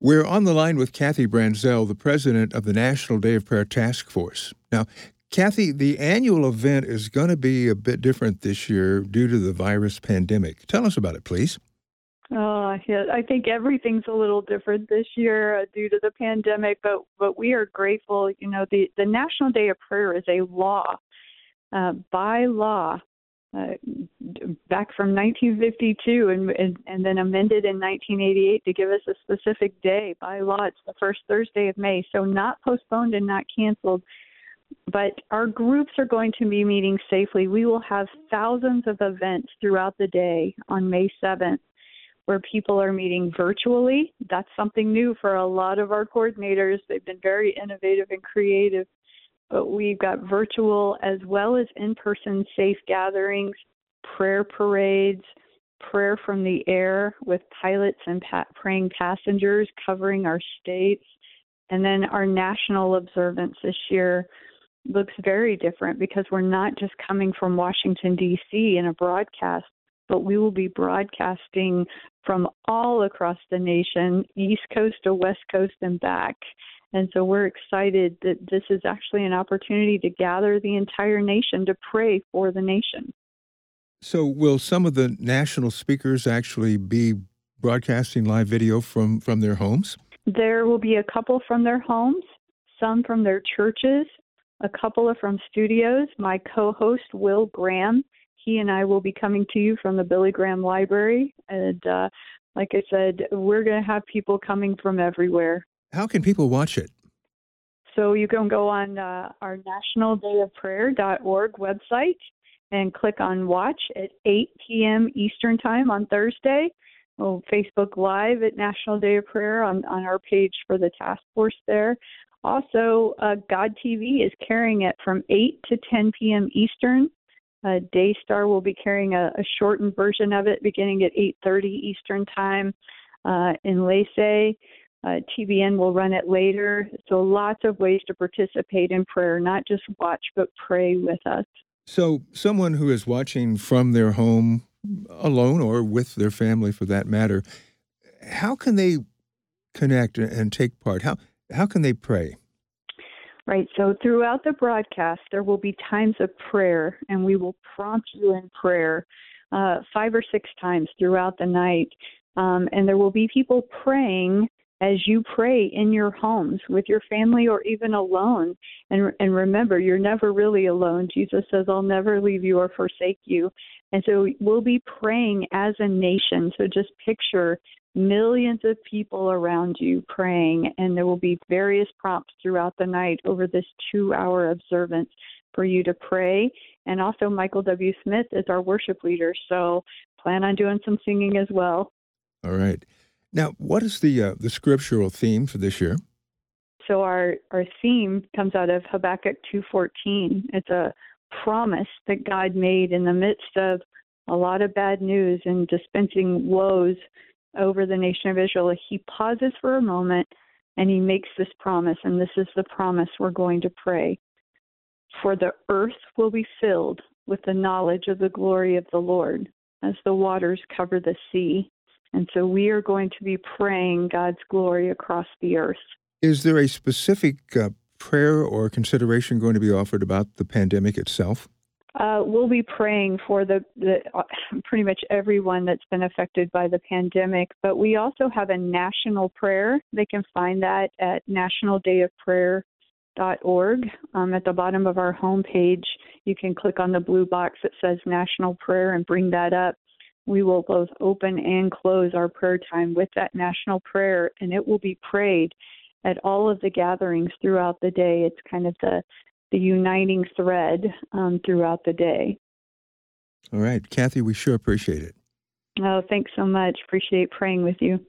We're on the line with Kathy Branzell, the president of the National Day of Prayer Task Force. Now, Kathy, the annual event is going to be a bit different this year due to the virus pandemic. Tell us about it, please. Uh, yeah, I think everything's a little different this year uh, due to the pandemic, but but we are grateful. You know, the the National Day of Prayer is a law uh, by law uh, back from 1952 and, and, and then amended in 1988 to give us a specific day by law. It's the first Thursday of May, so not postponed and not canceled. But our groups are going to be meeting safely. We will have thousands of events throughout the day on May 7th where people are meeting virtually. That's something new for a lot of our coordinators. They've been very innovative and creative but we've got virtual as well as in person safe gatherings, prayer parades, prayer from the air with pilots and pa- praying passengers covering our states. And then our national observance this year looks very different because we're not just coming from Washington, D.C. in a broadcast, but we will be broadcasting from all across the nation, East Coast to West Coast and back. And so we're excited that this is actually an opportunity to gather the entire nation to pray for the nation. So, will some of the national speakers actually be broadcasting live video from, from their homes? There will be a couple from their homes, some from their churches, a couple are from studios. My co host, Will Graham, he and I will be coming to you from the Billy Graham Library. And uh, like I said, we're going to have people coming from everywhere. How can people watch it? So you can go on uh, our nationaldayofprayer.org website and click on watch at 8 p.m. Eastern Time on Thursday. We'll Facebook Live at National Day of Prayer on, on our page for the task force there. Also, uh, God TV is carrying it from 8 to 10 p.m. Eastern. Uh, Daystar will be carrying a, a, shortened version of it beginning at 8:30 Eastern Time. Uh, Enlace uh, TBN will run it later. So lots of ways to participate in prayer, not just watch, but pray with us. So someone who is watching from their home alone or with their family for that matter, how can they connect and take part? How, how can they pray? Right. So throughout the broadcast, there will be times of prayer, and we will prompt you in prayer uh, five or six times throughout the night. Um, and there will be people praying as you pray in your homes with your family or even alone. And, and remember, you're never really alone. Jesus says, I'll never leave you or forsake you. And so we'll be praying as a nation. So just picture millions of people around you praying, and there will be various prompts throughout the night over this two hour observance for you to pray. And also, Michael W. Smith is our worship leader. So plan on doing some singing as well. All right. Now, what is the uh, the scriptural theme for this year? So our our theme comes out of Habakkuk 2:14. It's a promise that God made in the midst of a lot of bad news and dispensing woes over the nation of Israel. He pauses for a moment and he makes this promise, and this is the promise we're going to pray. For the earth will be filled with the knowledge of the glory of the Lord as the waters cover the sea. And so we are going to be praying God's glory across the earth. Is there a specific uh, prayer or consideration going to be offered about the pandemic itself? Uh, we'll be praying for the, the uh, pretty much everyone that's been affected by the pandemic, but we also have a national prayer. They can find that at nationaldayofprayer.org. Um, at the bottom of our homepage, you can click on the blue box that says National Prayer and bring that up we will both open and close our prayer time with that national prayer, and it will be prayed at all of the gatherings throughout the day. It's kind of the the uniting thread um, throughout the day. All right, Kathy, we sure appreciate it. Oh, thanks so much. Appreciate praying with you.